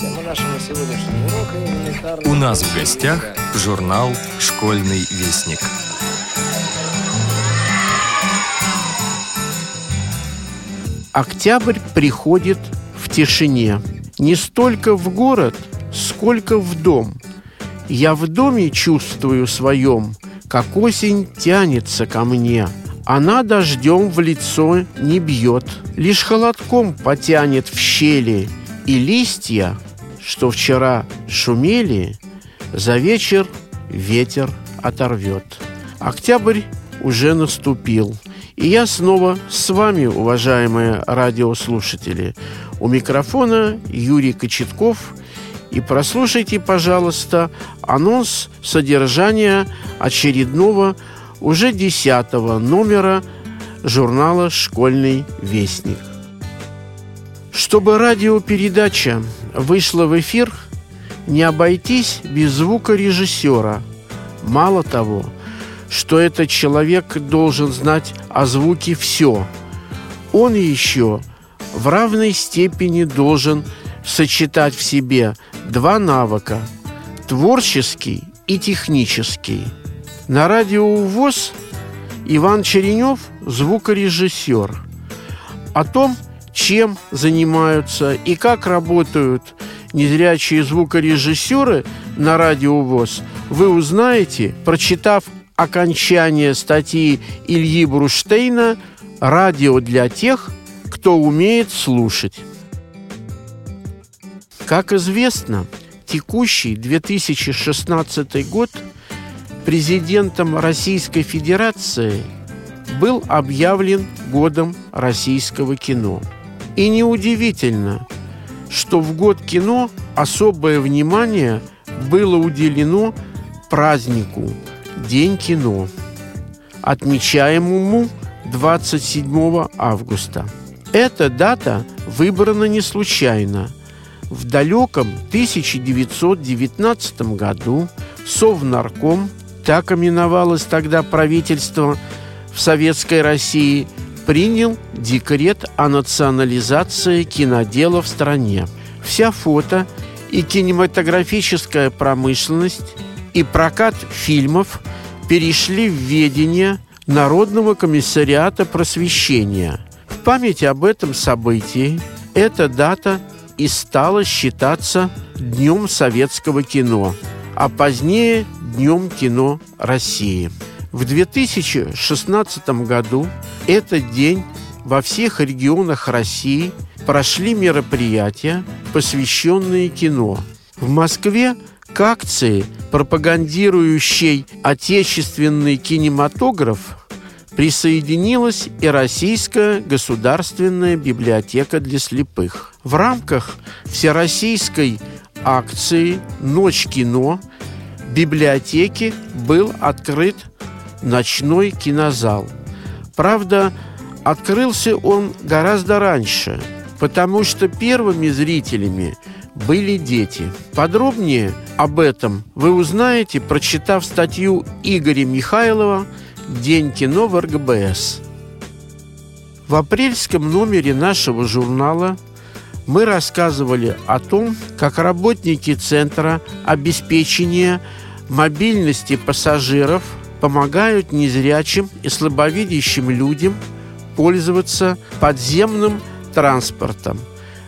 Тема нашего сегодняшнего урока элементарно... У нас в гостях журнал «Школьный вестник». Октябрь приходит в тишине. Не столько в город, сколько в дом. Я в доме чувствую своем, как осень тянется ко мне. Она дождем в лицо не бьет, лишь холодком потянет в щели, и листья, что вчера шумели, за вечер ветер оторвет. Октябрь уже наступил. И я снова с вами, уважаемые радиослушатели. У микрофона Юрий Кочетков. И прослушайте, пожалуйста, анонс содержания очередного, уже десятого номера журнала «Школьный вестник». Чтобы радиопередача вышла в эфир, не обойтись без звука режиссера. Мало того, что этот человек должен знать о звуке все, он еще в равной степени должен сочетать в себе два навыка – творческий и технический. На радио ВОЗ Иван Черенев – звукорежиссер. О том, чем занимаются и как работают незрячие звукорежиссеры на радио ВОЗ, вы узнаете, прочитав окончание статьи Ильи Бруштейна «Радио для тех, кто умеет слушать». Как известно, текущий 2016 год президентом Российской Федерации был объявлен годом российского кино. И неудивительно, что в год кино особое внимание было уделено празднику День кино, отмечаемому 27 августа. Эта дата выбрана не случайно – в далеком 1919 году Совнарком, так именовалось тогда правительство в Советской России, принял декрет о национализации кинодела в стране. Вся фото и кинематографическая промышленность и прокат фильмов перешли в ведение Народного комиссариата просвещения. В память об этом событии эта дата и стало считаться Днем советского кино, а позднее Днем кино России. В 2016 году этот день во всех регионах России прошли мероприятия, посвященные кино. В Москве к акции, пропагандирующей отечественный кинематограф, присоединилась и Российская государственная библиотека для слепых. В рамках всероссийской акции «Ночь кино» в библиотеке был открыт ночной кинозал. Правда, открылся он гораздо раньше, потому что первыми зрителями были дети. Подробнее об этом вы узнаете, прочитав статью Игоря Михайлова – День кино в РГБС. В апрельском номере нашего журнала мы рассказывали о том, как работники Центра обеспечения мобильности пассажиров помогают незрячим и слабовидящим людям пользоваться подземным транспортом.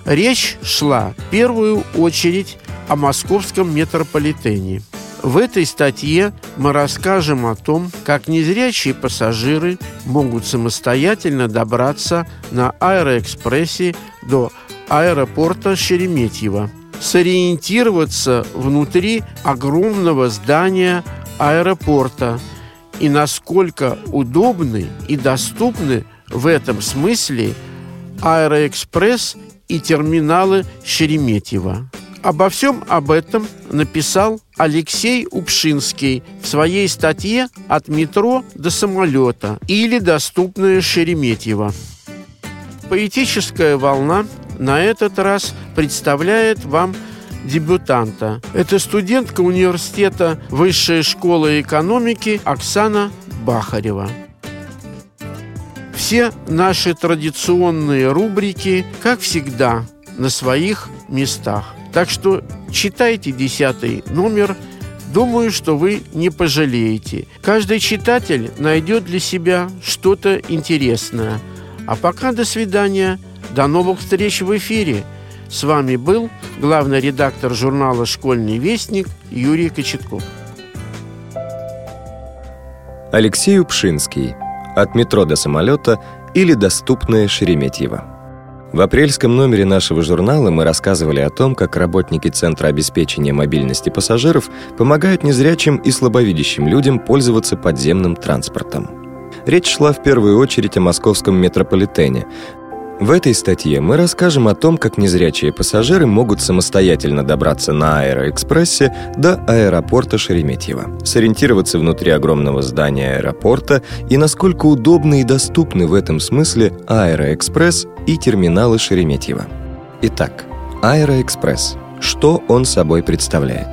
Речь шла в первую очередь о московском метрополитене – в этой статье мы расскажем о том, как незрячие пассажиры могут самостоятельно добраться на аэроэкспрессе до аэропорта Шереметьево, сориентироваться внутри огромного здания аэропорта и насколько удобны и доступны в этом смысле аэроэкспресс и терминалы Шереметьево. Обо всем об этом написал Алексей Упшинский в своей статье «От метро до самолета» или «Доступное Шереметьево». Поэтическая волна на этот раз представляет вам дебютанта. Это студентка университета Высшей школы экономики Оксана Бахарева. Все наши традиционные рубрики, как всегда, на своих местах. Так что читайте десятый номер. Думаю, что вы не пожалеете. Каждый читатель найдет для себя что-то интересное. А пока до свидания. До новых встреч в эфире. С вами был главный редактор журнала «Школьный вестник» Юрий Кочетков. Алексей Упшинский. От метро до самолета или доступное Шереметьево. В апрельском номере нашего журнала мы рассказывали о том, как работники Центра обеспечения мобильности пассажиров помогают незрячим и слабовидящим людям пользоваться подземным транспортом. Речь шла в первую очередь о московском метрополитене, в этой статье мы расскажем о том, как незрячие пассажиры могут самостоятельно добраться на Аэроэкспрессе до аэропорта Шереметьево, сориентироваться внутри огромного здания аэропорта и насколько удобны и доступны в этом смысле Аэроэкспресс и терминалы Шереметьево. Итак, Аэроэкспресс. Что он собой представляет?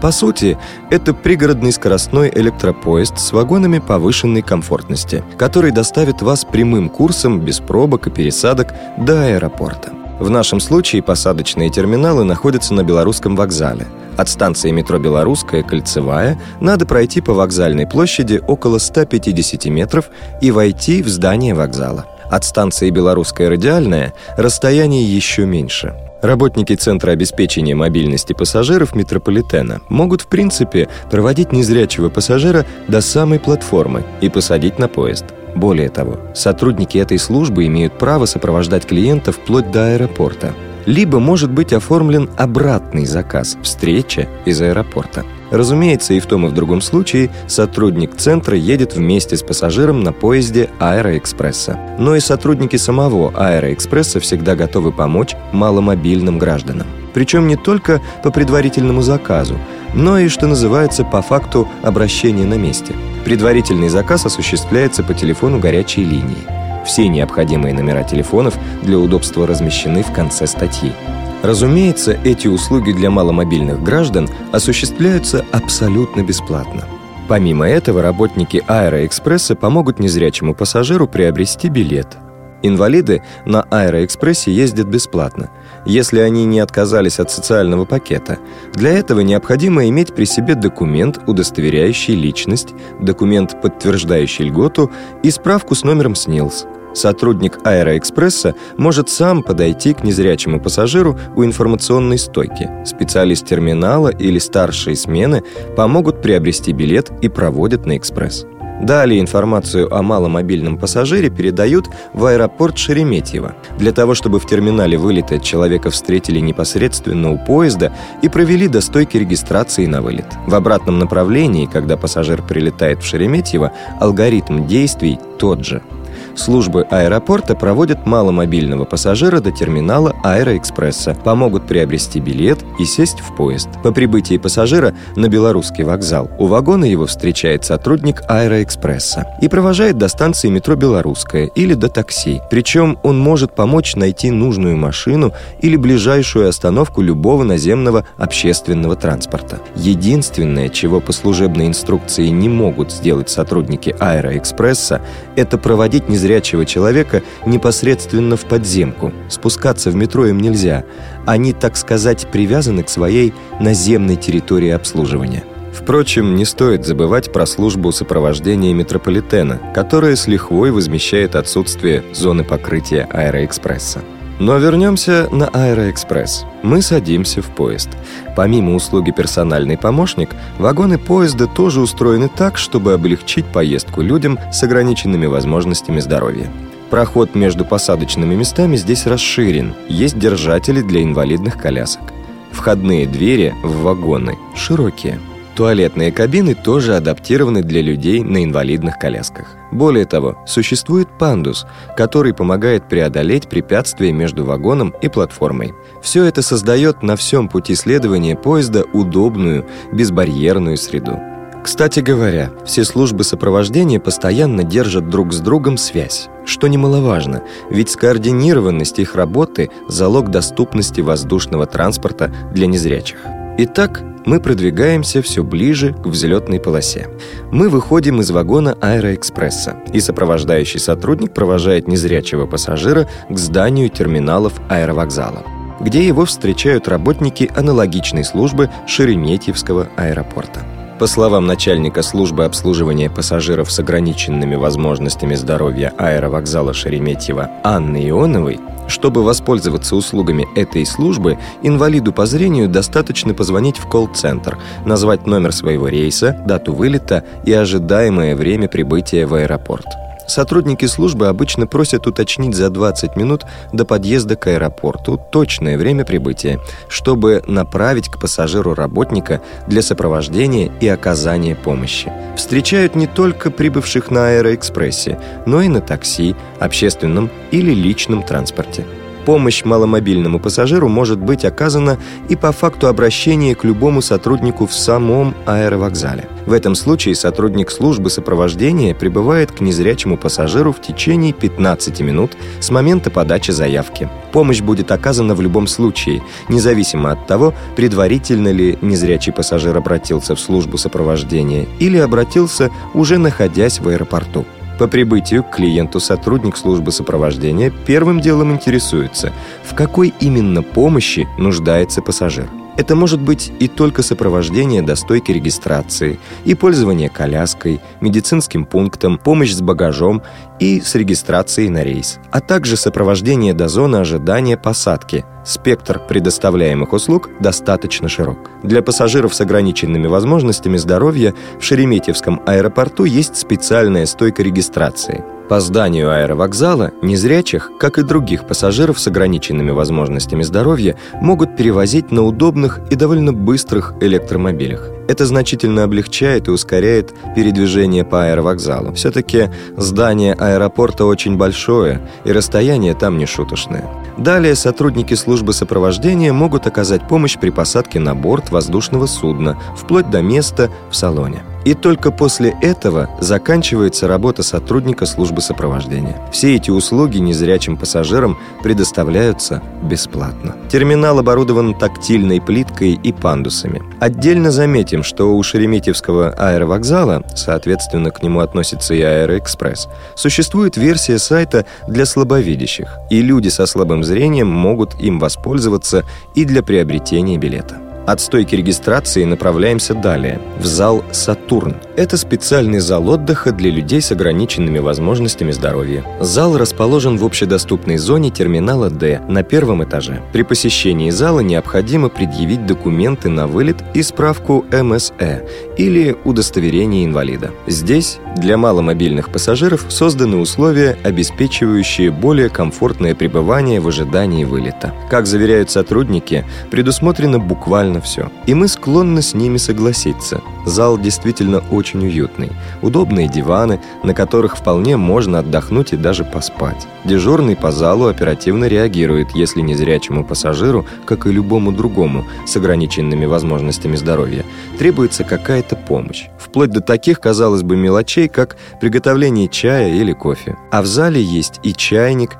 По сути, это пригородный скоростной электропоезд с вагонами повышенной комфортности, который доставит вас прямым курсом без пробок и пересадок до аэропорта. В нашем случае посадочные терминалы находятся на Белорусском вокзале. От станции метро «Белорусская» «Кольцевая» надо пройти по вокзальной площади около 150 метров и войти в здание вокзала. От станции «Белорусская радиальная» расстояние еще меньше – Работники Центра обеспечения мобильности пассажиров метрополитена могут в принципе проводить незрячего пассажира до самой платформы и посадить на поезд. Более того, сотрудники этой службы имеют право сопровождать клиента вплоть до аэропорта. Либо может быть оформлен обратный заказ – встреча из аэропорта – Разумеется, и в том и в другом случае сотрудник центра едет вместе с пассажиром на поезде Аэроэкспресса. Но и сотрудники самого Аэроэкспресса всегда готовы помочь маломобильным гражданам. Причем не только по предварительному заказу, но и, что называется, по факту обращения на месте. Предварительный заказ осуществляется по телефону горячей линии. Все необходимые номера телефонов для удобства размещены в конце статьи. Разумеется, эти услуги для маломобильных граждан осуществляются абсолютно бесплатно. Помимо этого, работники Аэроэкспресса помогут незрячему пассажиру приобрести билет. Инвалиды на Аэроэкспрессе ездят бесплатно, если они не отказались от социального пакета. Для этого необходимо иметь при себе документ, удостоверяющий личность, документ, подтверждающий льготу и справку с номером СНИЛС – Сотрудник Аэроэкспресса может сам подойти к незрячему пассажиру у информационной стойки. Специалист терминала или старшие смены помогут приобрести билет и проводят на экспресс. Далее информацию о маломобильном пассажире передают в аэропорт Шереметьево, для того, чтобы в терминале вылета человека встретили непосредственно у поезда и провели до стойки регистрации на вылет. В обратном направлении, когда пассажир прилетает в Шереметьево, алгоритм действий тот же – Службы аэропорта проводят маломобильного пассажира до терминала Аэроэкспресса, помогут приобрести билет и сесть в поезд. По прибытии пассажира на Белорусский вокзал у вагона его встречает сотрудник Аэроэкспресса и провожает до станции метро Белорусская или до такси. Причем он может помочь найти нужную машину или ближайшую остановку любого наземного общественного транспорта. Единственное, чего по служебной инструкции не могут сделать сотрудники Аэроэкспресса, это проводить не незрячего человека непосредственно в подземку. Спускаться в метро им нельзя. Они, так сказать, привязаны к своей наземной территории обслуживания. Впрочем, не стоит забывать про службу сопровождения метрополитена, которая с лихвой возмещает отсутствие зоны покрытия аэроэкспресса. Но вернемся на Аэроэкспресс. Мы садимся в поезд. Помимо услуги персональный помощник, вагоны поезда тоже устроены так, чтобы облегчить поездку людям с ограниченными возможностями здоровья. Проход между посадочными местами здесь расширен. Есть держатели для инвалидных колясок. Входные двери в вагоны широкие – Туалетные кабины тоже адаптированы для людей на инвалидных колясках. Более того, существует пандус, который помогает преодолеть препятствия между вагоном и платформой. Все это создает на всем пути следования поезда удобную, безбарьерную среду. Кстати говоря, все службы сопровождения постоянно держат друг с другом связь, что немаловажно, ведь скоординированность их работы – залог доступности воздушного транспорта для незрячих. Итак, мы продвигаемся все ближе к взлетной полосе. Мы выходим из вагона Аэроэкспресса, и сопровождающий сотрудник провожает незрячего пассажира к зданию терминалов аэровокзала. где его встречают работники аналогичной службы Шереметьевского аэропорта. По словам начальника службы обслуживания пассажиров с ограниченными возможностями здоровья аэровокзала Шереметьево Анны Ионовой, чтобы воспользоваться услугами этой службы, инвалиду по зрению достаточно позвонить в колл-центр, назвать номер своего рейса, дату вылета и ожидаемое время прибытия в аэропорт. Сотрудники службы обычно просят уточнить за 20 минут до подъезда к аэропорту точное время прибытия, чтобы направить к пассажиру работника для сопровождения и оказания помощи. Встречают не только прибывших на аэроэкспрессе, но и на такси, общественном или личном транспорте. Помощь маломобильному пассажиру может быть оказана и по факту обращения к любому сотруднику в самом аэровокзале. В этом случае сотрудник службы сопровождения прибывает к незрячему пассажиру в течение 15 минут с момента подачи заявки. Помощь будет оказана в любом случае, независимо от того, предварительно ли незрячий пассажир обратился в службу сопровождения или обратился уже находясь в аэропорту. По прибытию к клиенту сотрудник службы сопровождения первым делом интересуется, в какой именно помощи нуждается пассажир. Это может быть и только сопровождение до стойки регистрации, и пользование коляской, медицинским пунктом, помощь с багажом и с регистрацией на рейс, а также сопровождение до зоны ожидания посадки. Спектр предоставляемых услуг достаточно широк. Для пассажиров с ограниченными возможностями здоровья в Шереметьевском аэропорту есть специальная стойка регистрации – по зданию аэровокзала незрячих, как и других пассажиров с ограниченными возможностями здоровья, могут перевозить на удобных и довольно быстрых электромобилях. Это значительно облегчает и ускоряет передвижение по аэровокзалу. Все-таки здание аэропорта очень большое, и расстояние там не шуточное. Далее сотрудники службы сопровождения могут оказать помощь при посадке на борт воздушного судна, вплоть до места в салоне. И только после этого заканчивается работа сотрудника службы сопровождения. Все эти услуги незрячим пассажирам предоставляются бесплатно. Терминал оборудован тактильной плиткой и пандусами. Отдельно заметим, что у Шереметьевского аэровокзала, соответственно, к нему относится и Аэроэкспресс, существует версия сайта для слабовидящих, и люди со слабым зрением могут им воспользоваться и для приобретения билета. От стойки регистрации направляемся далее, в зал «Сатурн». Это специальный зал отдыха для людей с ограниченными возможностями здоровья. Зал расположен в общедоступной зоне терминала «Д» на первом этаже. При посещении зала необходимо предъявить документы на вылет и справку МСЭ или удостоверение инвалида. Здесь для маломобильных пассажиров созданы условия, обеспечивающие более комфортное пребывание в ожидании вылета. Как заверяют сотрудники, предусмотрено буквально все. И мы склонны с ними согласиться. Зал действительно очень уютный. Удобные диваны, на которых вполне можно отдохнуть и даже поспать. Дежурный по залу оперативно реагирует, если незрячему пассажиру, как и любому другому с ограниченными возможностями здоровья, требуется какая-то помощь. Вплоть до таких, казалось бы, мелочей, как приготовление чая или кофе. А в зале есть и чайник,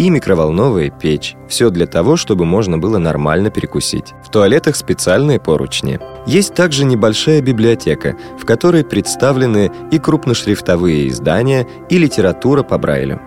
и микроволновая печь. Все для того, чтобы можно было нормально перекусить. В туалетах специальные поручни. Есть также небольшая библиотека, в которой представлены и крупношрифтовые издания, и литература по Брайлю.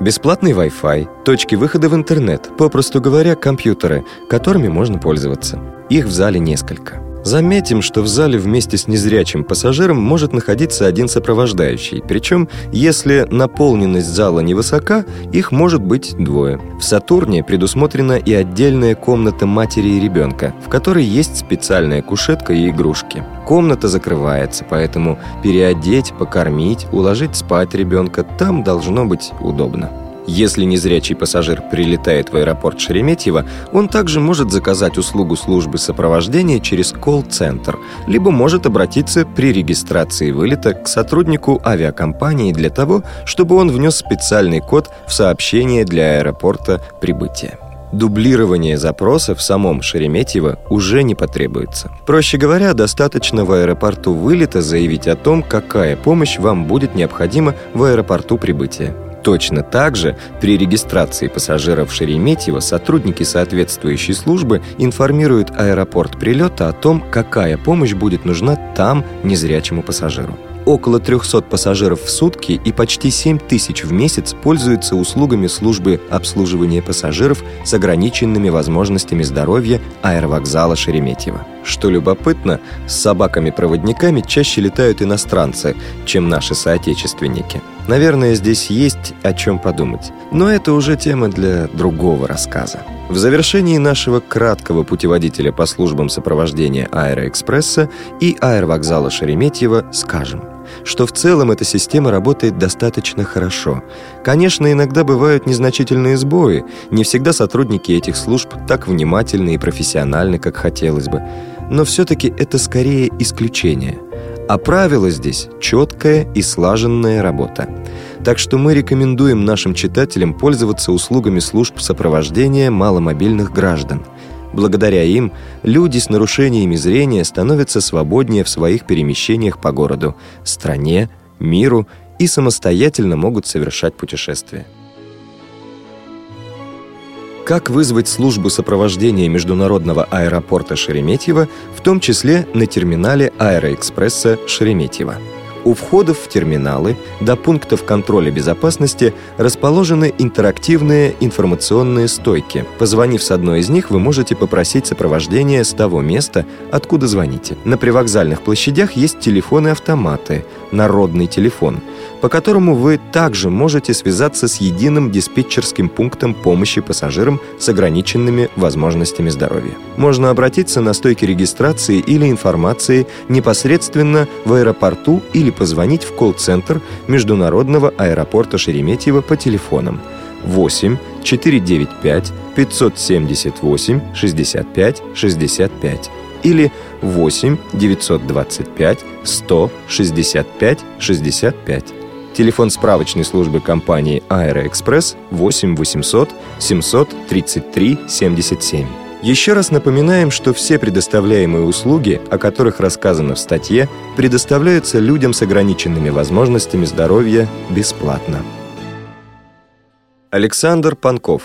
Бесплатный Wi-Fi, точки выхода в интернет, попросту говоря, компьютеры, которыми можно пользоваться. Их в зале несколько. Заметим, что в зале вместе с незрячим пассажиром может находиться один сопровождающий, причем, если наполненность зала невысока, их может быть двое. В «Сатурне» предусмотрена и отдельная комната матери и ребенка, в которой есть специальная кушетка и игрушки. Комната закрывается, поэтому переодеть, покормить, уложить спать ребенка там должно быть удобно. Если незрячий пассажир прилетает в аэропорт Шереметьево, он также может заказать услугу службы сопровождения через колл-центр, либо может обратиться при регистрации вылета к сотруднику авиакомпании для того, чтобы он внес специальный код в сообщение для аэропорта прибытия. Дублирование запроса в самом Шереметьево уже не потребуется. Проще говоря, достаточно в аэропорту вылета заявить о том, какая помощь вам будет необходима в аэропорту прибытия. Точно так же при регистрации пассажиров Шереметьево сотрудники соответствующей службы информируют аэропорт прилета о том, какая помощь будет нужна там незрячему пассажиру. около 300 пассажиров в сутки и почти 7 тысяч в месяц пользуются услугами службы обслуживания пассажиров с ограниченными возможностями здоровья аэровокзала Шереметьево. Что любопытно, с собаками-проводниками чаще летают иностранцы, чем наши соотечественники. Наверное, здесь есть о чем подумать. Но это уже тема для другого рассказа. В завершении нашего краткого путеводителя по службам сопровождения Аэроэкспресса и аэровокзала Шереметьево скажем, что в целом эта система работает достаточно хорошо. Конечно, иногда бывают незначительные сбои, не всегда сотрудники этих служб так внимательны и профессиональны, как хотелось бы, но все-таки это скорее исключение – а правило здесь – четкая и слаженная работа. Так что мы рекомендуем нашим читателям пользоваться услугами служб сопровождения маломобильных граждан. Благодаря им люди с нарушениями зрения становятся свободнее в своих перемещениях по городу, стране, миру и самостоятельно могут совершать путешествия. Как вызвать службу сопровождения международного аэропорта Шереметьево, в том числе на терминале Аэроэкспресса Шереметьево? У входов в терминалы до пунктов контроля безопасности расположены интерактивные информационные стойки. Позвонив с одной из них, вы можете попросить сопровождение с того места, откуда звоните. На привокзальных площадях есть телефоны-автоматы, народный телефон, по которому вы также можете связаться с единым диспетчерским пунктом помощи пассажирам с ограниченными возможностями здоровья. Можно обратиться на стойки регистрации или информации непосредственно в аэропорту или позвонить в колл-центр Международного аэропорта Шереметьево по телефонам 8 495 578 65 65 или 8 925 100 65 65. Телефон справочной службы компании «Аэроэкспресс» 8 800 733 77. Еще раз напоминаем, что все предоставляемые услуги, о которых рассказано в статье, предоставляются людям с ограниченными возможностями здоровья бесплатно. Александр Панков.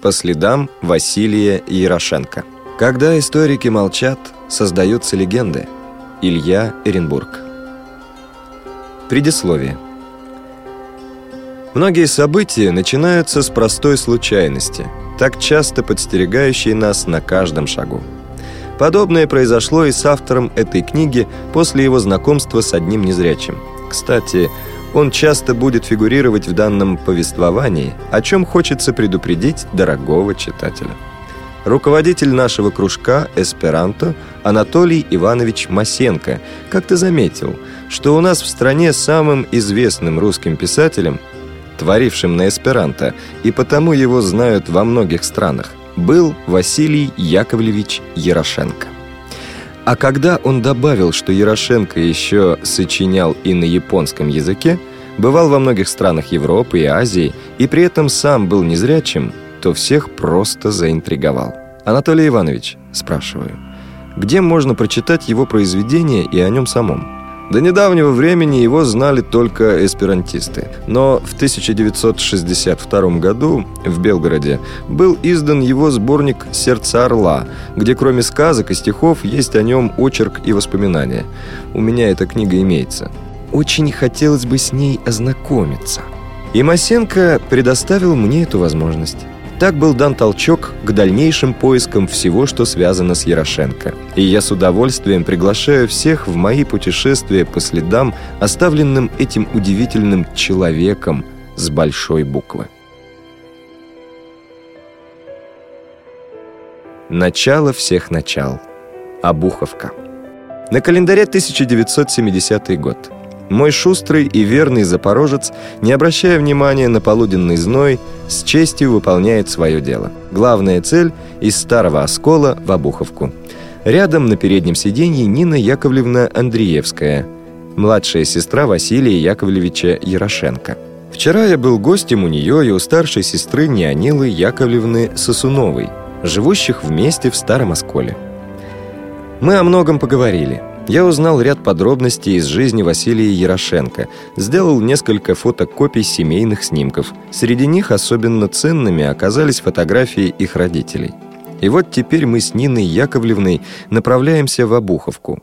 По следам Василия Ярошенко. Когда историки молчат, создаются легенды. Илья Эренбург. Предисловие. Многие события начинаются с простой случайности, так часто подстерегающей нас на каждом шагу. Подобное произошло и с автором этой книги после его знакомства с одним незрячим. Кстати, он часто будет фигурировать в данном повествовании, о чем хочется предупредить дорогого читателя. Руководитель нашего кружка «Эсперанто» Анатолий Иванович Масенко как-то заметил, что у нас в стране самым известным русским писателем – творившим на эсперанто, и потому его знают во многих странах, был Василий Яковлевич Ярошенко. А когда он добавил, что Ярошенко еще сочинял и на японском языке, бывал во многих странах Европы и Азии, и при этом сам был незрячим, то всех просто заинтриговал. «Анатолий Иванович», спрашиваю, где можно прочитать его произведение и о нем самом? До недавнего времени его знали только эсперантисты. Но в 1962 году в Белгороде был издан его сборник «Сердце орла», где кроме сказок и стихов есть о нем очерк и воспоминания. У меня эта книга имеется. Очень хотелось бы с ней ознакомиться. И Масенко предоставил мне эту возможность. Так был дан толчок к дальнейшим поискам всего, что связано с Ярошенко. И я с удовольствием приглашаю всех в мои путешествия по следам, оставленным этим удивительным человеком с большой буквы. Начало всех начал. Обуховка. На календаре 1970 год. Мой шустрый и верный запорожец, не обращая внимания на полуденный зной, с честью выполняет свое дело. Главная цель – из Старого Оскола в Обуховку. Рядом на переднем сиденье Нина Яковлевна Андреевская, младшая сестра Василия Яковлевича Ярошенко. Вчера я был гостем у нее и у старшей сестры Неонилы Яковлевны Сосуновой, живущих вместе в Старом Осколе. Мы о многом поговорили – я узнал ряд подробностей из жизни Василия Ярошенко, сделал несколько фотокопий семейных снимков. Среди них особенно ценными оказались фотографии их родителей. И вот теперь мы с Ниной Яковлевной направляемся в Обуховку.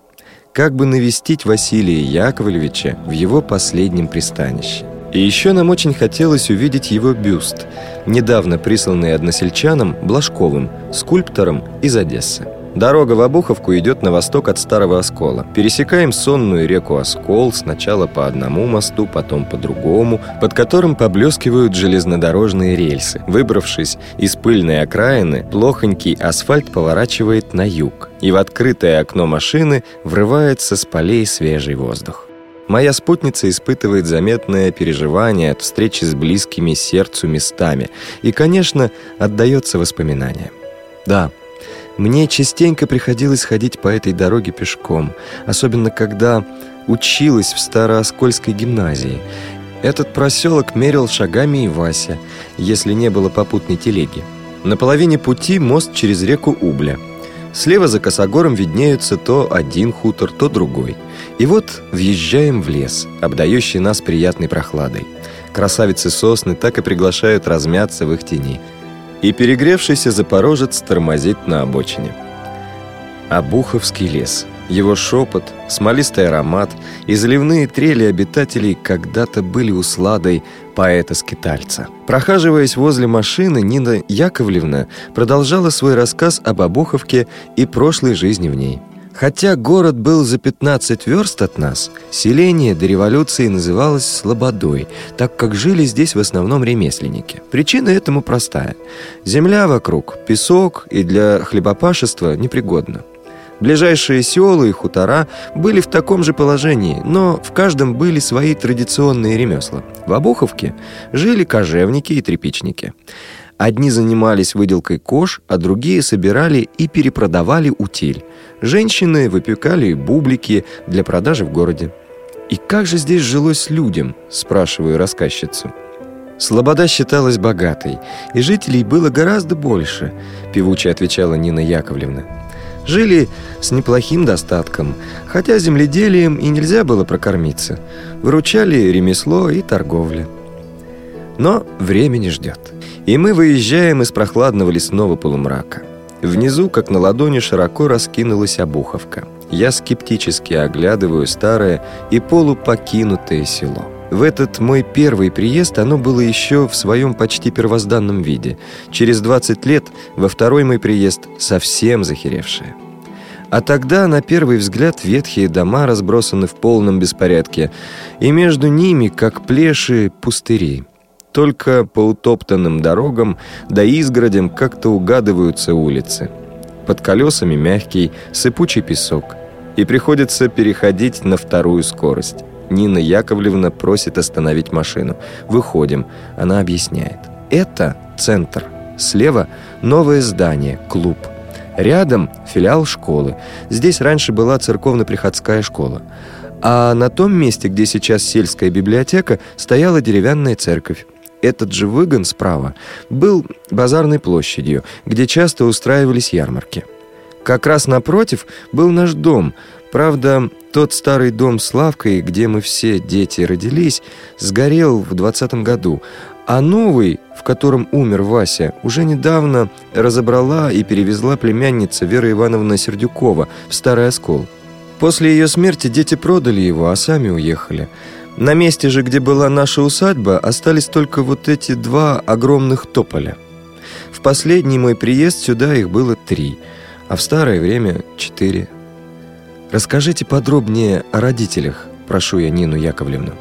как бы навестить Василия Яковлевича в его последнем пристанище. И еще нам очень хотелось увидеть его бюст, недавно присланный односельчаном Блажковым, скульптором из Одессы. Дорога в Обуховку идет на восток от Старого Оскола. Пересекаем сонную реку Оскол сначала по одному мосту, потом по другому, под которым поблескивают железнодорожные рельсы. Выбравшись из пыльной окраины, плохонький асфальт поворачивает на юг, и в открытое окно машины врывается с полей свежий воздух. Моя спутница испытывает заметное переживание от встречи с близкими сердцу местами и, конечно, отдается воспоминаниям. Да, мне частенько приходилось ходить по этой дороге пешком, особенно когда училась в Старооскольской гимназии. Этот проселок мерил шагами и Вася, если не было попутной телеги. На половине пути мост через реку Убля. Слева за косогором виднеются то один хутор, то другой. И вот въезжаем в лес, обдающий нас приятной прохладой. Красавицы сосны так и приглашают размяться в их тени – и перегревшийся запорожец тормозит на обочине. Обуховский лес. Его шепот, смолистый аромат и заливные трели обитателей когда-то были усладой поэта-скитальца. Прохаживаясь возле машины, Нина Яковлевна продолжала свой рассказ об Обуховке и прошлой жизни в ней – Хотя город был за 15 верст от нас, селение до революции называлось Слободой, так как жили здесь в основном ремесленники. Причина этому простая. Земля вокруг, песок и для хлебопашества непригодна. Ближайшие села и хутора были в таком же положении, но в каждом были свои традиционные ремесла. В Обуховке жили кожевники и тряпичники. Одни занимались выделкой кож, а другие собирали и перепродавали утиль. Женщины выпекали бублики для продажи в городе. «И как же здесь жилось людям?» – спрашиваю рассказчицу. Слобода считалась богатой, и жителей было гораздо больше, певуче отвечала Нина Яковлевна. Жили с неплохим достатком, хотя земледелием и нельзя было прокормиться. Выручали ремесло и торговля. Но время не ждет. И мы выезжаем из прохладного лесного полумрака. Внизу, как на ладони, широко раскинулась обуховка. Я скептически оглядываю старое и полупокинутое село. В этот мой первый приезд оно было еще в своем почти первозданном виде. Через 20 лет во второй мой приезд совсем захеревшее. А тогда, на первый взгляд, ветхие дома разбросаны в полном беспорядке, и между ними, как плеши, пустыри. Только по утоптанным дорогам да изгородям как-то угадываются улицы. Под колесами мягкий, сыпучий песок. И приходится переходить на вторую скорость. Нина Яковлевна просит остановить машину. Выходим. Она объясняет. Это центр. Слева новое здание, клуб. Рядом филиал школы. Здесь раньше была церковно-приходская школа. А на том месте, где сейчас сельская библиотека, стояла деревянная церковь этот же выгон справа был базарной площадью, где часто устраивались ярмарки. Как раз напротив был наш дом. Правда, тот старый дом с лавкой, где мы все дети родились, сгорел в двадцатом году, а новый, в котором умер Вася, уже недавно разобрала и перевезла племянница Вера Ивановна Сердюкова в Старый Оскол. После ее смерти дети продали его, а сами уехали – на месте же, где была наша усадьба, остались только вот эти два огромных тополя. В последний мой приезд сюда их было три, а в старое время четыре. Расскажите подробнее о родителях, прошу я Нину Яковлевну.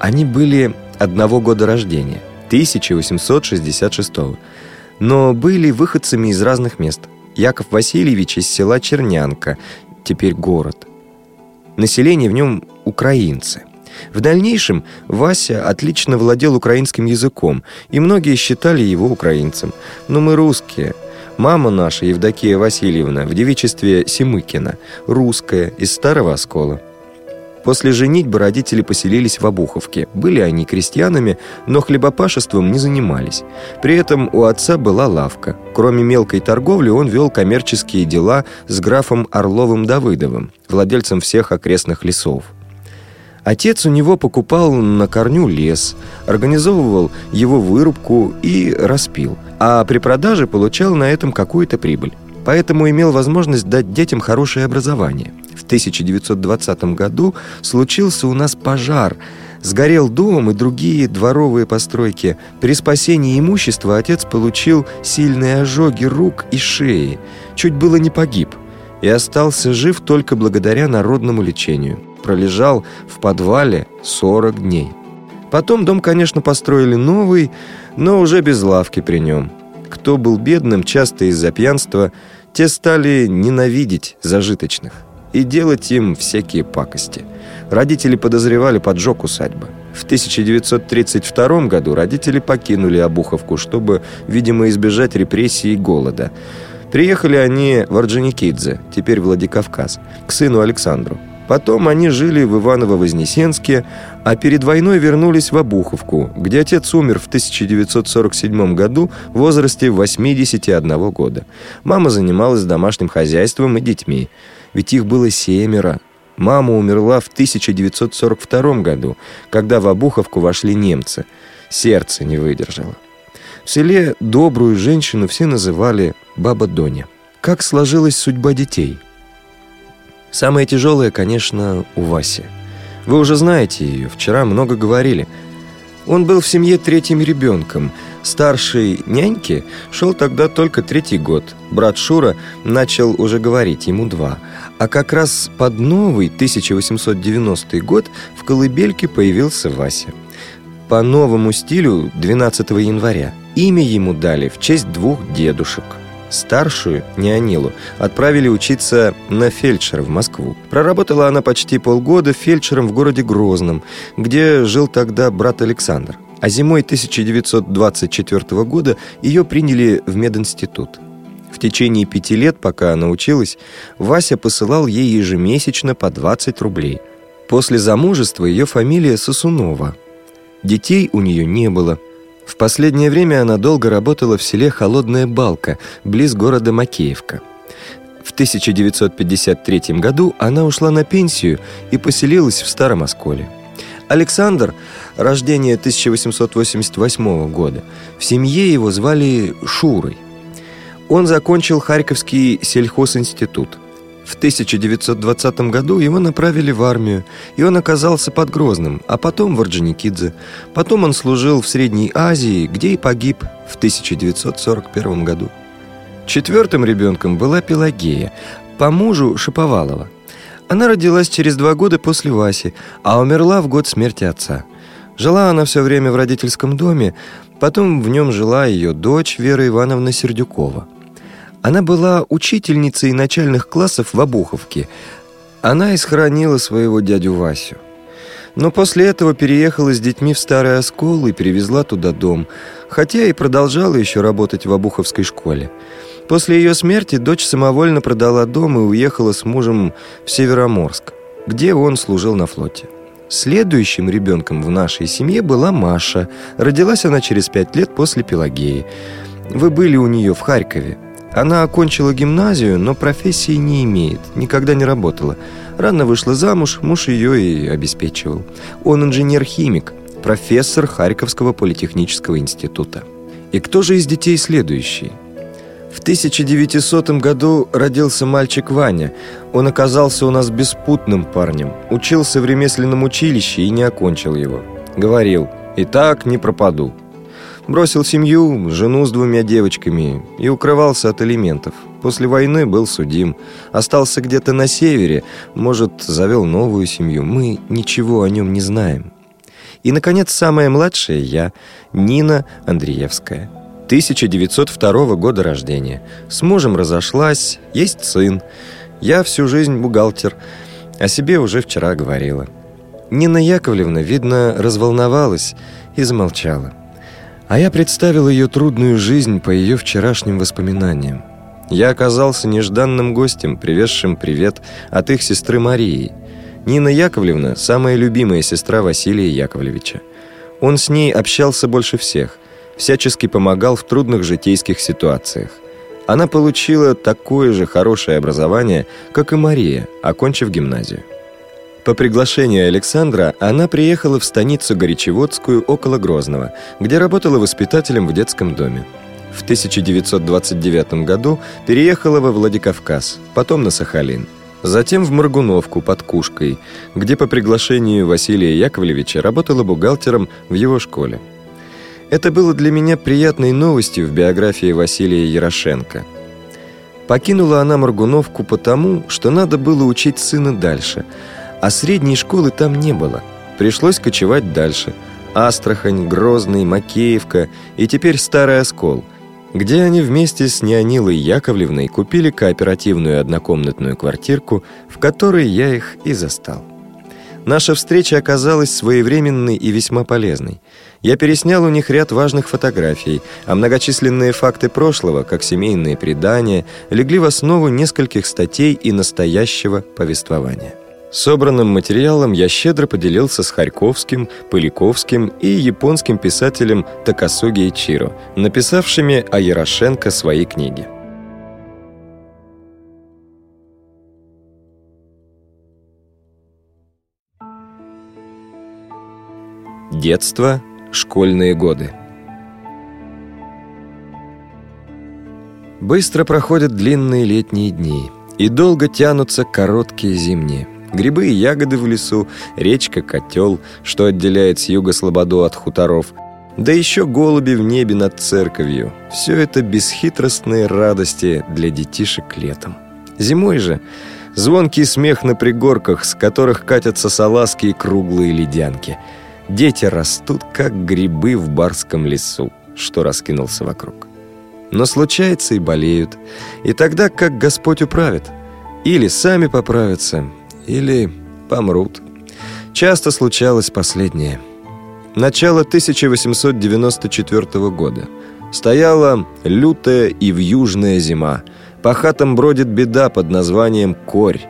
Они были одного года рождения, 1866 но были выходцами из разных мест. Яков Васильевич из села Чернянка, теперь город. Население в нем украинцы – в дальнейшем Вася отлично владел украинским языком, и многие считали его украинцем. Но мы русские. Мама наша, Евдокия Васильевна, в девичестве Семыкина, русская, из Старого Оскола. После женитьбы родители поселились в Обуховке. Были они крестьянами, но хлебопашеством не занимались. При этом у отца была лавка. Кроме мелкой торговли, он вел коммерческие дела с графом Орловым Давыдовым, владельцем всех окрестных лесов. Отец у него покупал на корню лес, организовывал его вырубку и распил, а при продаже получал на этом какую-то прибыль. Поэтому имел возможность дать детям хорошее образование. В 1920 году случился у нас пожар. Сгорел дом и другие дворовые постройки. При спасении имущества отец получил сильные ожоги рук и шеи. Чуть было не погиб. И остался жив только благодаря народному лечению. Пролежал в подвале 40 дней. Потом дом, конечно, построили новый, но уже без лавки при нем. Кто был бедным, часто из-за пьянства, те стали ненавидеть зажиточных и делать им всякие пакости. Родители подозревали поджог усадьбы. В 1932 году родители покинули Обуховку, чтобы, видимо, избежать репрессий и голода. Приехали они в Орджоникидзе, теперь Владикавказ, к сыну Александру. Потом они жили в Иваново-Вознесенске, а перед войной вернулись в Обуховку, где отец умер в 1947 году в возрасте 81 года. Мама занималась домашним хозяйством и детьми, ведь их было семеро. Мама умерла в 1942 году, когда в Обуховку вошли немцы. Сердце не выдержало. В селе добрую женщину все называли «баба Доня». Как сложилась судьба детей – Самое тяжелое, конечно, у Васи. Вы уже знаете ее, вчера много говорили. Он был в семье третьим ребенком. Старший няньки шел тогда только третий год. Брат Шура начал уже говорить, ему два. А как раз под новый 1890 год в колыбельке появился Вася. По новому стилю 12 января. Имя ему дали в честь двух дедушек – Старшую, Неонилу, отправили учиться на фельдшера в Москву. Проработала она почти полгода фельдшером в городе Грозном, где жил тогда брат Александр. А зимой 1924 года ее приняли в мединститут. В течение пяти лет, пока она училась, Вася посылал ей ежемесячно по 20 рублей. После замужества ее фамилия Сосунова. Детей у нее не было – в последнее время она долго работала в селе Холодная Балка, близ города Макеевка. В 1953 году она ушла на пенсию и поселилась в Старом Осколе. Александр, рождение 1888 года, в семье его звали Шурой. Он закончил Харьковский сельхозинститут – в 1920 году его направили в армию, и он оказался под Грозным, а потом в Орджоникидзе. Потом он служил в Средней Азии, где и погиб в 1941 году. Четвертым ребенком была Пелагея, по мужу Шиповалова. Она родилась через два года после Васи, а умерла в год смерти отца. Жила она все время в родительском доме, потом в нем жила ее дочь Вера Ивановна Сердюкова – она была учительницей начальных классов в Обуховке. Она исхоронила своего дядю Васю. Но после этого переехала с детьми в Старый Оскол и перевезла туда дом, хотя и продолжала еще работать в Обуховской школе. После ее смерти дочь самовольно продала дом и уехала с мужем в Североморск, где он служил на флоте. Следующим ребенком в нашей семье была Маша. Родилась она через пять лет после Пелагеи. Вы были у нее в Харькове. Она окончила гимназию, но профессии не имеет, никогда не работала. Рано вышла замуж, муж ее и обеспечивал. Он инженер-химик, профессор Харьковского политехнического института. И кто же из детей следующий? В 1900 году родился мальчик Ваня. Он оказался у нас беспутным парнем. Учился в ремесленном училище и не окончил его. Говорил, и так не пропаду. Бросил семью, жену с двумя девочками и укрывался от элементов. После войны был судим. Остался где-то на севере, может, завел новую семью. Мы ничего о нем не знаем. И, наконец, самая младшая я, Нина Андреевская. 1902 года рождения. С мужем разошлась, есть сын. Я всю жизнь бухгалтер. О себе уже вчера говорила. Нина Яковлевна, видно, разволновалась и замолчала. А я представил ее трудную жизнь по ее вчерашним воспоминаниям. Я оказался нежданным гостем, привезшим привет от их сестры Марии. Нина Яковлевна – самая любимая сестра Василия Яковлевича. Он с ней общался больше всех, всячески помогал в трудных житейских ситуациях. Она получила такое же хорошее образование, как и Мария, окончив гимназию. По приглашению Александра она приехала в станицу Горячеводскую около Грозного, где работала воспитателем в детском доме. В 1929 году переехала во Владикавказ, потом на Сахалин. Затем в Маргуновку под Кушкой, где по приглашению Василия Яковлевича работала бухгалтером в его школе. Это было для меня приятной новостью в биографии Василия Ярошенко. Покинула она Маргуновку потому, что надо было учить сына дальше, а средней школы там не было. Пришлось кочевать дальше. Астрахань, Грозный, Макеевка и теперь Старый Оскол – где они вместе с Неонилой Яковлевной купили кооперативную однокомнатную квартирку, в которой я их и застал. Наша встреча оказалась своевременной и весьма полезной. Я переснял у них ряд важных фотографий, а многочисленные факты прошлого, как семейные предания, легли в основу нескольких статей и настоящего повествования. Собранным материалом я щедро поделился с Харьковским, Поляковским и японским писателем Такасуги Ичиро, написавшими о Ярошенко свои книги. Детство, школьные годы. Быстро проходят длинные летние дни, и долго тянутся короткие зимние. Грибы и ягоды в лесу, речка, котел, что отделяет с юга Слободу от хуторов, да еще голуби в небе над церковью. Все это бесхитростные радости для детишек летом. Зимой же звонкий смех на пригорках, с которых катятся салазки и круглые ледянки. Дети растут, как грибы в барском лесу, что раскинулся вокруг. Но случается и болеют, и тогда как Господь управит. Или сами поправятся, или помрут. Часто случалось последнее. Начало 1894 года. Стояла лютая и вьюжная зима. По хатам бродит беда под названием «Корь».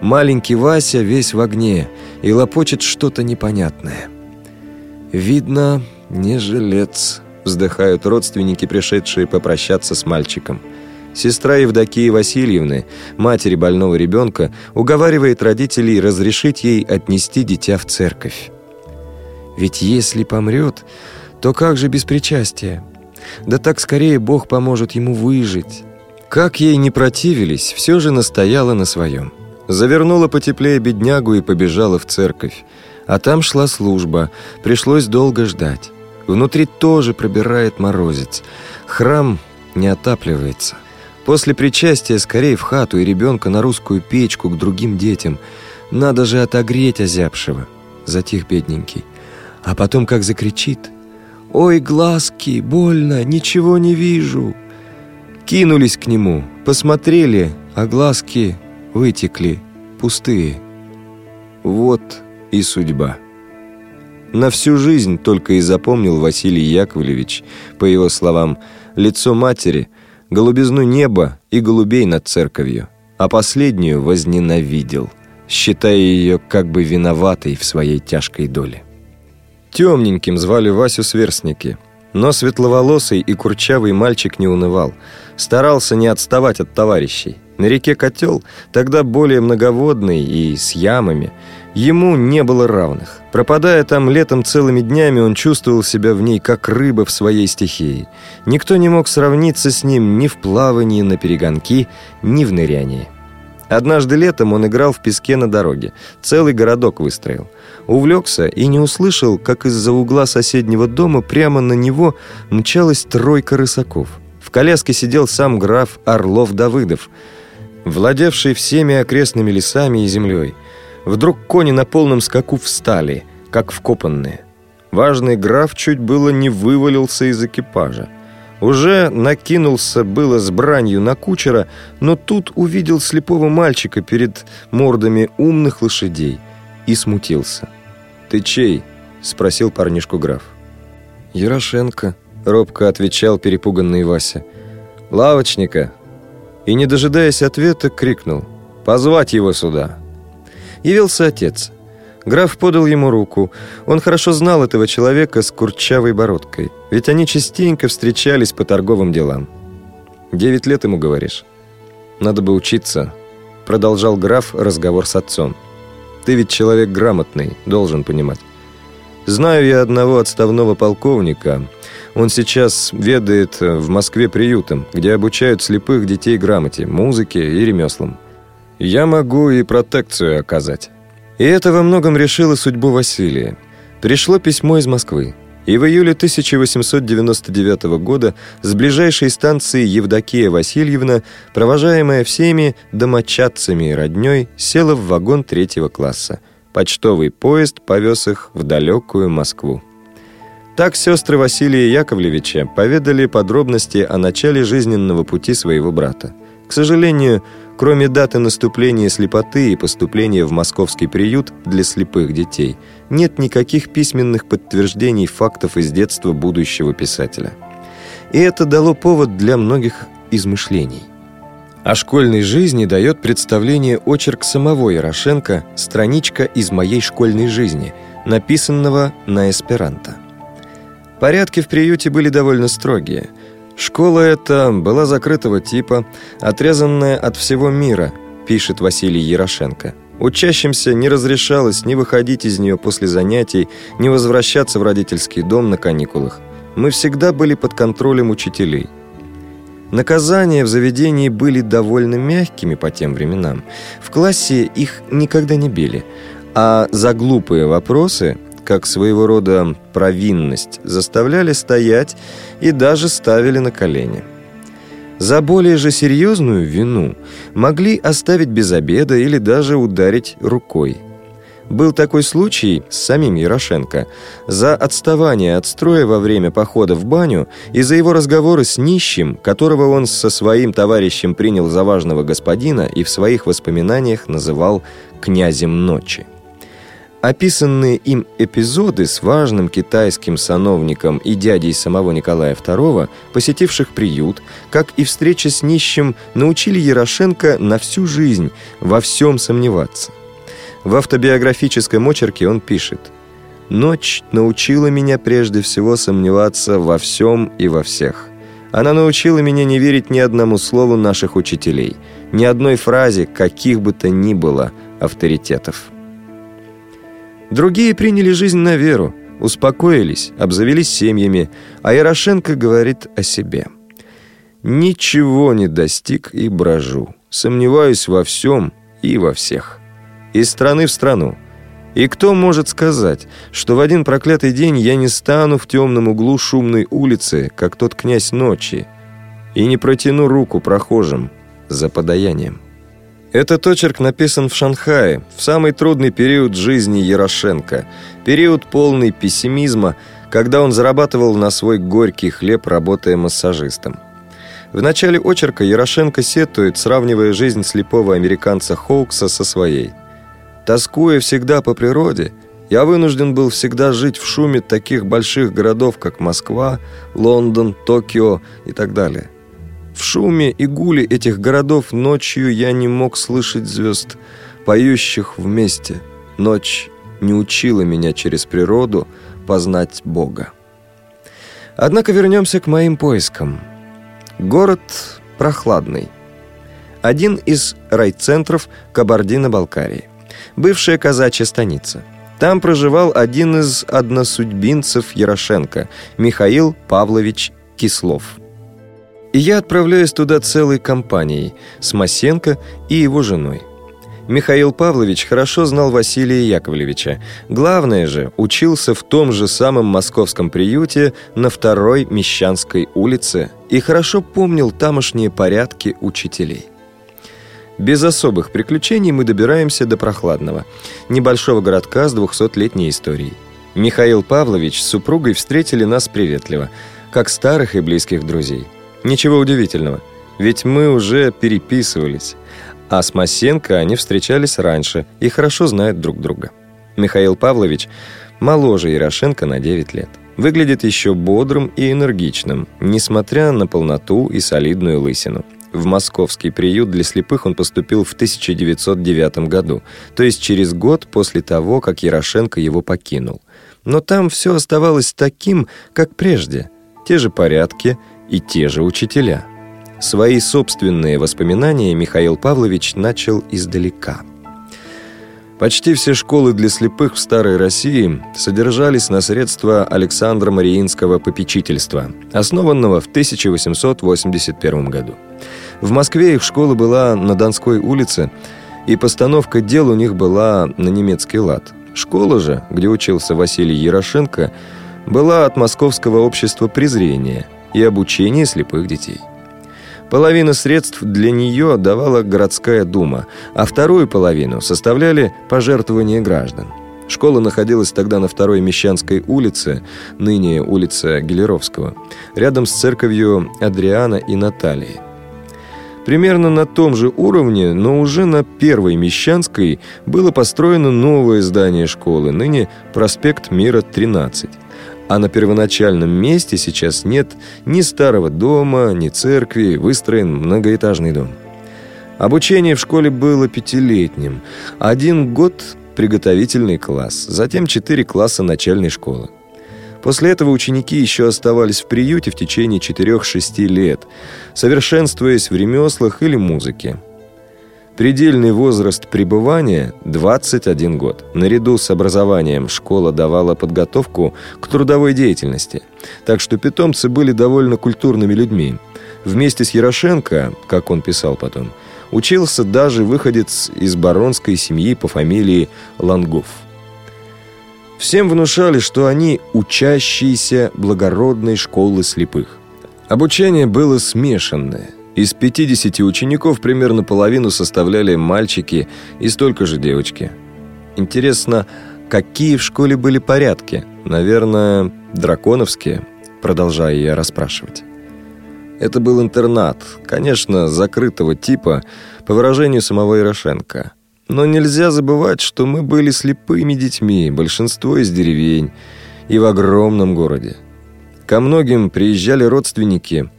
Маленький Вася весь в огне и лопочет что-то непонятное. «Видно, не жилец», — вздыхают родственники, пришедшие попрощаться с мальчиком – Сестра Евдокии Васильевны, матери больного ребенка, уговаривает родителей разрешить ей отнести дитя в церковь. Ведь если помрет, то как же без причастия? Да так скорее Бог поможет ему выжить. Как ей не противились, все же настояла на своем. Завернула потеплее беднягу и побежала в церковь. А там шла служба, пришлось долго ждать. Внутри тоже пробирает морозец. Храм не отапливается. После причастия скорее в хату и ребенка на русскую печку к другим детям. Надо же отогреть озябшего. Затих бедненький. А потом как закричит. «Ой, глазки, больно, ничего не вижу!» Кинулись к нему, посмотрели, а глазки вытекли, пустые. Вот и судьба. На всю жизнь только и запомнил Василий Яковлевич, по его словам, лицо матери – голубизну неба и голубей над церковью, а последнюю возненавидел, считая ее как бы виноватой в своей тяжкой доле. Темненьким звали Васю сверстники, но светловолосый и курчавый мальчик не унывал, старался не отставать от товарищей. На реке Котел, тогда более многоводный и с ямами, ему не было равных. Пропадая там летом целыми днями, он чувствовал себя в ней как рыба в своей стихии. Никто не мог сравниться с ним ни в плавании на перегонки, ни в нырянии. Однажды летом он играл в песке на дороге. Целый городок выстроил. Увлекся и не услышал, как из-за угла соседнего дома прямо на него мчалась тройка рысаков. В коляске сидел сам граф Орлов-Давыдов – владевший всеми окрестными лесами и землей. Вдруг кони на полном скаку встали, как вкопанные. Важный граф чуть было не вывалился из экипажа. Уже накинулся было с бранью на кучера, но тут увидел слепого мальчика перед мордами умных лошадей и смутился. «Ты чей?» — спросил парнишку граф. «Ярошенко», — робко отвечал перепуганный Вася. «Лавочника», и, не дожидаясь ответа, крикнул «Позвать его сюда!». Явился отец. Граф подал ему руку. Он хорошо знал этого человека с курчавой бородкой, ведь они частенько встречались по торговым делам. «Девять лет ему, говоришь?» «Надо бы учиться», — продолжал граф разговор с отцом. «Ты ведь человек грамотный, должен понимать. Знаю я одного отставного полковника, он сейчас ведает в Москве приютом, где обучают слепых детей грамоте, музыке и ремеслам. Я могу и протекцию оказать. И это во многом решило судьбу Василия. Пришло письмо из Москвы. И в июле 1899 года с ближайшей станции Евдокия Васильевна, провожаемая всеми домочадцами и роднёй, села в вагон третьего класса. Почтовый поезд повез их в далекую Москву. Так сестры Василия Яковлевича поведали подробности о начале жизненного пути своего брата. К сожалению, кроме даты наступления слепоты и поступления в московский приют для слепых детей, нет никаких письменных подтверждений фактов из детства будущего писателя. И это дало повод для многих измышлений. О школьной жизни дает представление очерк самого Ярошенко «Страничка из моей школьной жизни», написанного на эсперанто. Порядки в приюте были довольно строгие. Школа эта была закрытого типа, отрезанная от всего мира, пишет Василий Ярошенко. Учащимся не разрешалось ни выходить из нее после занятий, ни возвращаться в родительский дом на каникулах. Мы всегда были под контролем учителей. Наказания в заведении были довольно мягкими по тем временам. В классе их никогда не били, а за глупые вопросы – как своего рода провинность, заставляли стоять и даже ставили на колени. За более же серьезную вину могли оставить без обеда или даже ударить рукой. Был такой случай с самим Ярошенко. За отставание от строя во время похода в баню и за его разговоры с нищим, которого он со своим товарищем принял за важного господина и в своих воспоминаниях называл «князем ночи». Описанные им эпизоды с важным китайским сановником и дядей самого Николая II, посетивших приют, как и встреча с нищим, научили Ярошенко на всю жизнь во всем сомневаться. В автобиографическом очерке он пишет «Ночь научила меня прежде всего сомневаться во всем и во всех. Она научила меня не верить ни одному слову наших учителей, ни одной фразе каких бы то ни было авторитетов». Другие приняли жизнь на веру, успокоились, обзавелись семьями, а Ярошенко говорит о себе. «Ничего не достиг и брожу, сомневаюсь во всем и во всех. Из страны в страну. И кто может сказать, что в один проклятый день я не стану в темном углу шумной улицы, как тот князь ночи, и не протяну руку прохожим за подаянием?» Этот очерк написан в Шанхае, в самый трудный период жизни Ярошенко, период полный пессимизма, когда он зарабатывал на свой горький хлеб, работая массажистом. В начале очерка Ярошенко сетует, сравнивая жизнь слепого американца Хоукса со своей. «Тоскуя всегда по природе, я вынужден был всегда жить в шуме таких больших городов, как Москва, Лондон, Токио и так далее. В шуме и гуле этих городов ночью я не мог слышать звезд, поющих вместе. Ночь не учила меня через природу познать Бога. Однако вернемся к моим поискам. Город прохладный. Один из райцентров Кабардино-Балкарии. Бывшая казачья станица. Там проживал один из односудьбинцев Ярошенко, Михаил Павлович Кислов – и я отправляюсь туда целой компанией с Масенко и его женой. Михаил Павлович хорошо знал Василия Яковлевича. Главное же, учился в том же самом московском приюте на второй Мещанской улице и хорошо помнил тамошние порядки учителей. Без особых приключений мы добираемся до Прохладного, небольшого городка с двухсотлетней историей. Михаил Павлович с супругой встретили нас приветливо, как старых и близких друзей – Ничего удивительного, ведь мы уже переписывались. А с Масенко они встречались раньше и хорошо знают друг друга. Михаил Павлович моложе Ярошенко на 9 лет. Выглядит еще бодрым и энергичным, несмотря на полноту и солидную лысину. В московский приют для слепых он поступил в 1909 году, то есть через год после того, как Ярошенко его покинул. Но там все оставалось таким, как прежде. Те же порядки – и те же учителя. Свои собственные воспоминания Михаил Павлович начал издалека. Почти все школы для слепых в Старой России содержались на средства Александра Мариинского попечительства, основанного в 1881 году. В Москве их школа была на Донской улице, и постановка дел у них была на немецкий лад. Школа же, где учился Василий Ярошенко, была от Московского общества презрения и обучения слепых детей. Половину средств для нее давала городская дума, а вторую половину составляли пожертвования граждан. Школа находилась тогда на второй Мещанской улице, ныне улица Гелеровского, рядом с церковью Адриана и Натальи. Примерно на том же уровне, но уже на Первой Мещанской было построено новое здание школы, ныне проспект Мира, 13. А на первоначальном месте сейчас нет ни старого дома, ни церкви, выстроен многоэтажный дом. Обучение в школе было пятилетним. Один год – приготовительный класс, затем четыре класса начальной школы. После этого ученики еще оставались в приюте в течение 4-6 лет, совершенствуясь в ремеслах или музыке. Предельный возраст пребывания – 21 год. Наряду с образованием школа давала подготовку к трудовой деятельности, так что питомцы были довольно культурными людьми. Вместе с Ярошенко, как он писал потом, учился даже выходец из баронской семьи по фамилии Лангов – Всем внушали, что они учащиеся благородной школы слепых. Обучение было смешанное. Из 50 учеников примерно половину составляли мальчики и столько же девочки. Интересно, какие в школе были порядки? Наверное, драконовские, продолжая я расспрашивать. Это был интернат, конечно, закрытого типа, по выражению самого Ярошенко – но нельзя забывать, что мы были слепыми детьми, большинство из деревень и в огромном городе. Ко многим приезжали родственники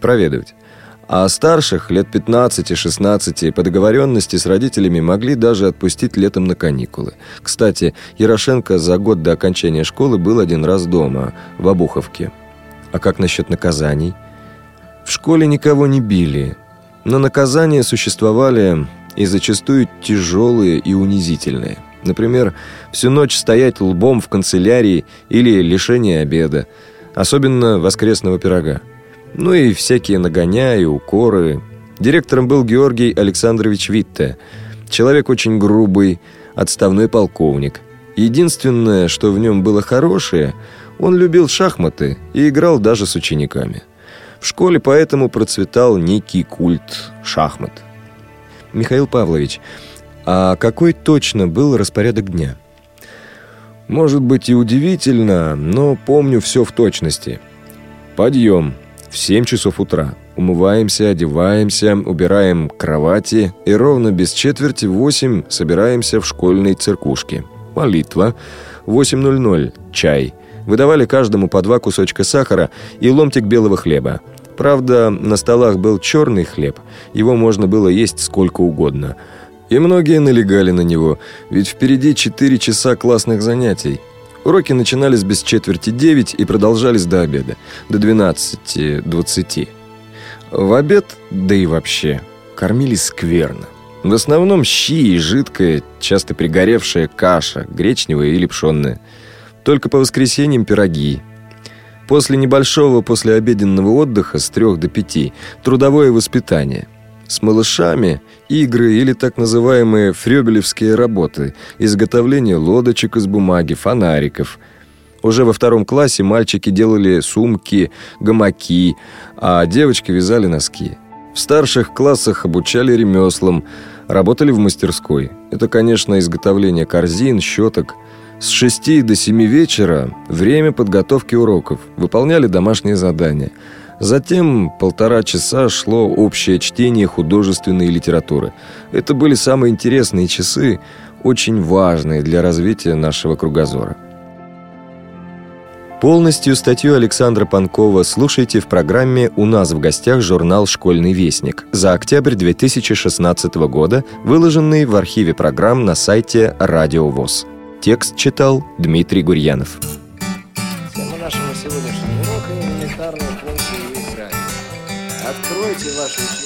проведывать. А старших, лет 15-16, по договоренности с родителями могли даже отпустить летом на каникулы. Кстати, Ярошенко за год до окончания школы был один раз дома, в Обуховке. А как насчет наказаний? В школе никого не били, но наказания существовали и зачастую тяжелые и унизительные. Например, всю ночь стоять лбом в канцелярии или лишение обеда, особенно воскресного пирога. Ну и всякие нагоня и укоры. Директором был Георгий Александрович Витте, человек очень грубый, отставной полковник. Единственное, что в нем было хорошее, он любил шахматы и играл даже с учениками. В школе поэтому процветал некий культ шахмат. Михаил Павлович, а какой точно был распорядок дня? Может быть и удивительно, но помню все в точности. Подъем в 7 часов утра. Умываемся, одеваемся, убираем кровати и ровно без четверти восемь собираемся в школьной церкушке. Молитва. 8.00. Чай. Выдавали каждому по два кусочка сахара и ломтик белого хлеба. Правда, на столах был черный хлеб, его можно было есть сколько угодно. И многие налегали на него, ведь впереди 4 часа классных занятий. Уроки начинались без четверти 9 и продолжались до обеда, до 12-20. В обед, да и вообще, кормили скверно. В основном щи и жидкая, часто пригоревшая каша, гречневая или пшенная. Только по воскресеньям пироги, После небольшого послеобеденного отдыха с трех до пяти трудовое воспитание. С малышами игры или так называемые фрёбелевские работы, изготовление лодочек из бумаги, фонариков. Уже во втором классе мальчики делали сумки, гамаки, а девочки вязали носки. В старших классах обучали ремеслам, работали в мастерской. Это, конечно, изготовление корзин, щеток – с 6 до 7 вечера время подготовки уроков, выполняли домашние задания. Затем полтора часа шло общее чтение художественной литературы. Это были самые интересные часы, очень важные для развития нашего кругозора. Полностью статью Александра Панкова слушайте в программе «У нас в гостях» журнал «Школьный вестник» за октябрь 2016 года, выложенный в архиве программ на сайте «Радио ВОЗ». Текст читал Дмитрий Гурьянов. Сегодняшнего урока –